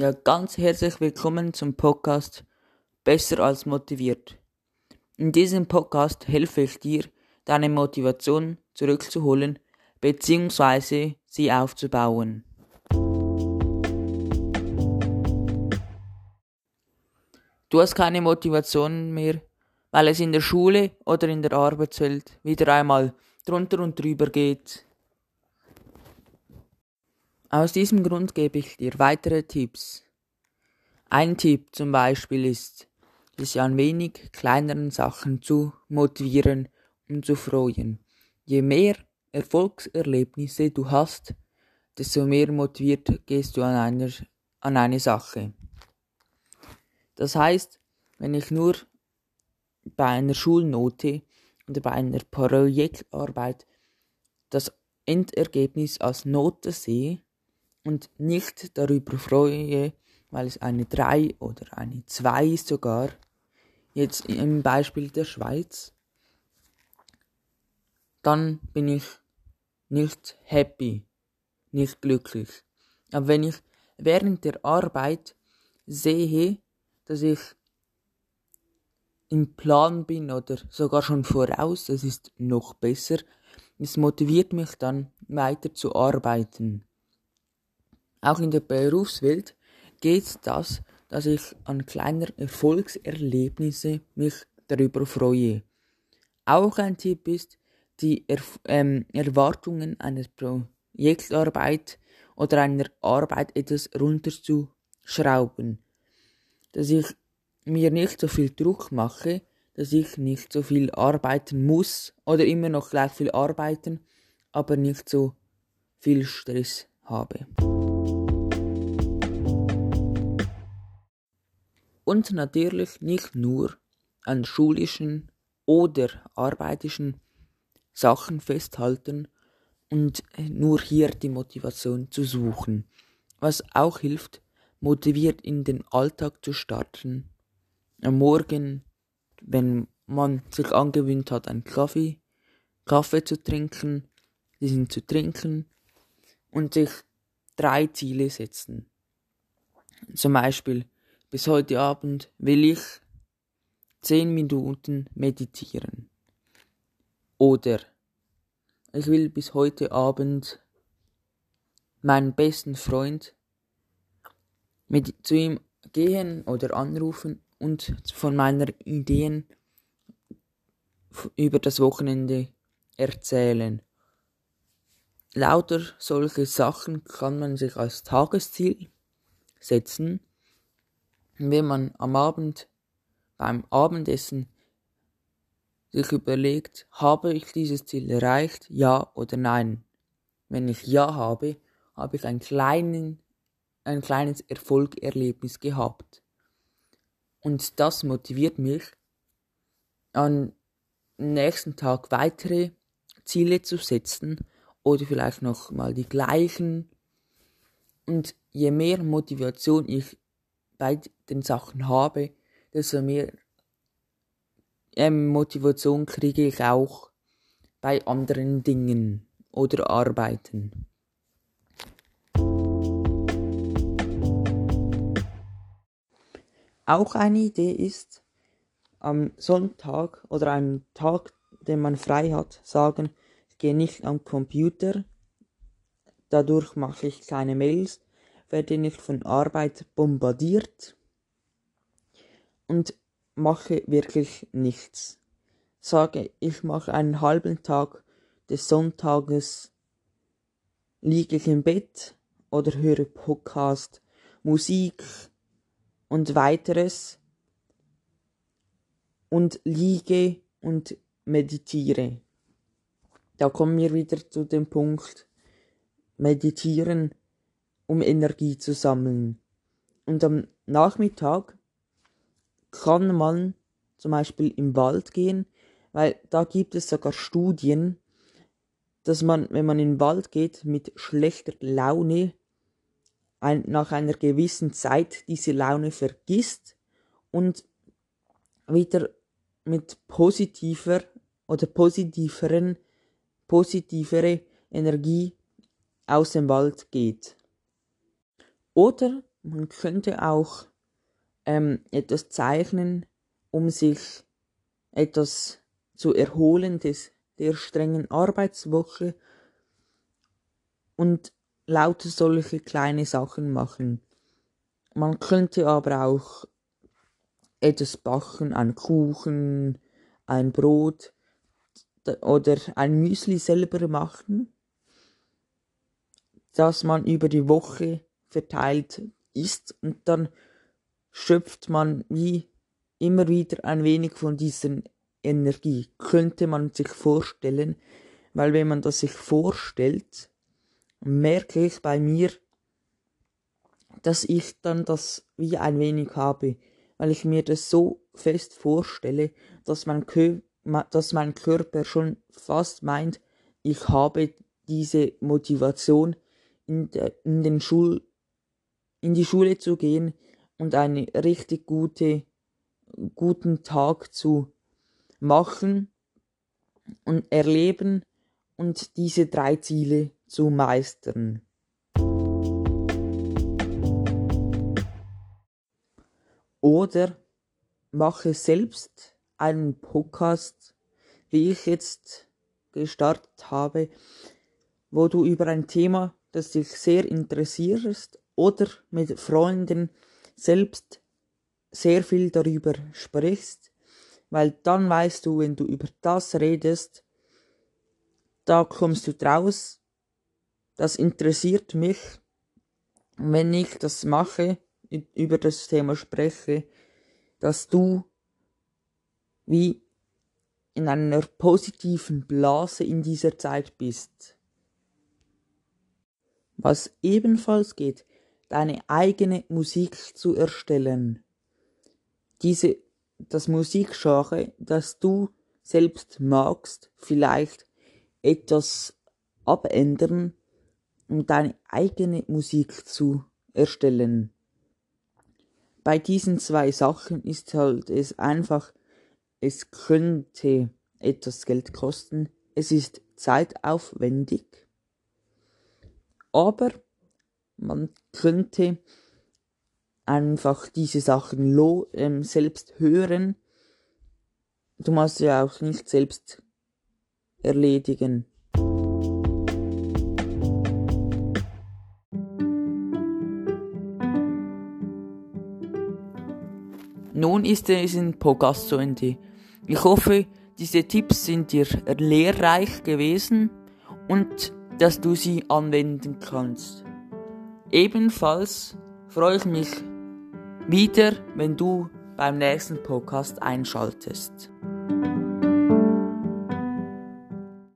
Ja, ganz herzlich willkommen zum Podcast Besser als motiviert. In diesem Podcast helfe ich dir, deine Motivation zurückzuholen bzw. sie aufzubauen. Du hast keine Motivation mehr, weil es in der Schule oder in der Arbeitswelt wieder einmal drunter und drüber geht. Aus diesem Grund gebe ich dir weitere Tipps. Ein Tipp zum Beispiel ist, dich an wenig kleineren Sachen zu motivieren und zu freuen. Je mehr Erfolgserlebnisse du hast, desto mehr motiviert gehst du an, einer, an eine Sache. Das heißt, wenn ich nur bei einer Schulnote oder bei einer Projektarbeit das Endergebnis als Note sehe und nicht darüber freue, weil es eine 3 oder eine 2 ist sogar, jetzt im Beispiel der Schweiz, dann bin ich nicht happy, nicht glücklich. Aber wenn ich während der Arbeit sehe, dass ich im Plan bin oder sogar schon voraus, das ist noch besser. Es motiviert mich dann weiter zu arbeiten. Auch in der Berufswelt geht das, dass ich an kleiner Erfolgserlebnisse mich darüber freue. Auch ein Tipp ist, die er ähm, Erwartungen einer Projektarbeit oder einer Arbeit etwas runterzuschrauben. Dass ich mir nicht so viel Druck mache, dass ich nicht so viel arbeiten muss oder immer noch gleich viel arbeiten, aber nicht so viel Stress habe. Und natürlich nicht nur an schulischen oder arbeitischen Sachen festhalten und nur hier die Motivation zu suchen. Was auch hilft, motiviert in den Alltag zu starten am Morgen, wenn man sich angewöhnt hat, einen Kaffee, Kaffee zu trinken, diesen zu trinken und sich drei Ziele setzen. Zum Beispiel, bis heute Abend will ich zehn Minuten meditieren. Oder ich will bis heute Abend meinen besten Freund mit zu ihm gehen oder anrufen und von meiner Ideen über das Wochenende erzählen. Lauter solche Sachen kann man sich als Tagesziel setzen, wenn man am Abend beim Abendessen sich überlegt, habe ich dieses Ziel erreicht, ja oder nein. Wenn ich ja habe, habe ich einen kleinen, ein kleines Erfolgerlebnis gehabt. Und das motiviert mich, am nächsten Tag weitere Ziele zu setzen oder vielleicht noch mal die gleichen. Und je mehr Motivation ich bei den Sachen habe, desto mehr ähm, Motivation kriege ich auch bei anderen Dingen oder Arbeiten. Auch eine Idee ist, am Sonntag oder einem Tag, den man frei hat, sagen, ich gehe nicht am Computer, dadurch mache ich keine Mails, werde nicht von Arbeit bombardiert und mache wirklich nichts. Sage, ich mache einen halben Tag des Sonntages, liege ich im Bett oder höre Podcast, Musik, und weiteres und liege und meditiere. Da kommen wir wieder zu dem Punkt meditieren, um Energie zu sammeln. Und am Nachmittag kann man zum Beispiel im Wald gehen, weil da gibt es sogar Studien, dass man, wenn man in den Wald geht, mit schlechter Laune ein, nach einer gewissen Zeit diese Laune vergisst und wieder mit positiver oder positiveren, positivere Energie aus dem Wald geht. Oder man könnte auch ähm, etwas zeichnen, um sich etwas zu erholen des, der strengen Arbeitswoche und lauter solche kleine Sachen machen. Man könnte aber auch etwas backen, ein Kuchen, ein Brot oder ein Müsli selber machen, das man über die Woche verteilt isst und dann schöpft man wie immer wieder ein wenig von dieser Energie, könnte man sich vorstellen, weil wenn man das sich vorstellt, merke ich bei mir, dass ich dann das wie ein wenig habe, weil ich mir das so fest vorstelle, dass mein, Kö dass mein Körper schon fast meint, ich habe diese Motivation in, de, in den Schul in die Schule zu gehen und einen richtig gute, guten Tag zu machen und erleben und diese drei Ziele zu meistern. Oder mache selbst einen Podcast, wie ich jetzt gestartet habe, wo du über ein Thema, das dich sehr interessierst oder mit Freunden selbst sehr viel darüber sprichst, weil dann weißt du, wenn du über das redest, da kommst du draus, das interessiert mich, wenn ich das mache, über das Thema spreche, dass du wie in einer positiven Blase in dieser Zeit bist. Was ebenfalls geht, deine eigene Musik zu erstellen. Diese, das Musikgenre, das du selbst magst, vielleicht etwas abändern, um deine eigene Musik zu erstellen. Bei diesen zwei Sachen ist halt es einfach, es könnte etwas Geld kosten, es ist zeitaufwendig, aber man könnte einfach diese Sachen ähm, selbst hören. Du musst ja auch nicht selbst erledigen. Nun ist es in zu Ende. Ich hoffe, diese Tipps sind dir lehrreich gewesen und dass du sie anwenden kannst. Ebenfalls freue ich mich wieder, wenn du beim nächsten Podcast einschaltest.